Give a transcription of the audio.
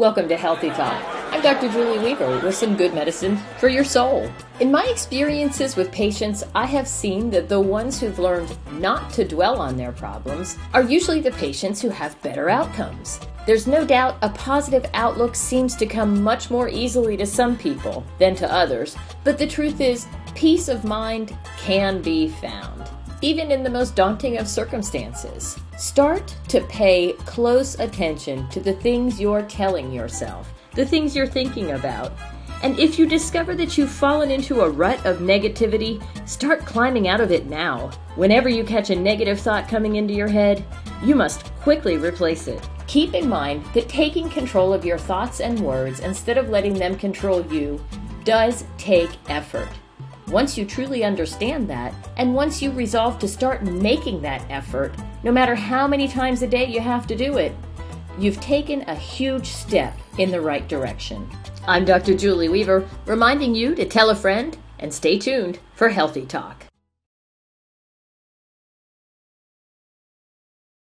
Welcome to Healthy Talk. I'm Dr. Julie Weaver with some good medicine for your soul. In my experiences with patients, I have seen that the ones who've learned not to dwell on their problems are usually the patients who have better outcomes. There's no doubt a positive outlook seems to come much more easily to some people than to others, but the truth is, peace of mind can be found even in the most daunting of circumstances. Start to pay close attention to the things you're telling yourself, the things you're thinking about. And if you discover that you've fallen into a rut of negativity, start climbing out of it now. Whenever you catch a negative thought coming into your head, you must quickly replace it. Keep in mind that taking control of your thoughts and words instead of letting them control you does take effort. Once you truly understand that, and once you resolve to start making that effort, no matter how many times a day you have to do it, you've taken a huge step in the right direction. I'm Dr. Julie Weaver, reminding you to tell a friend and stay tuned for Healthy Talk.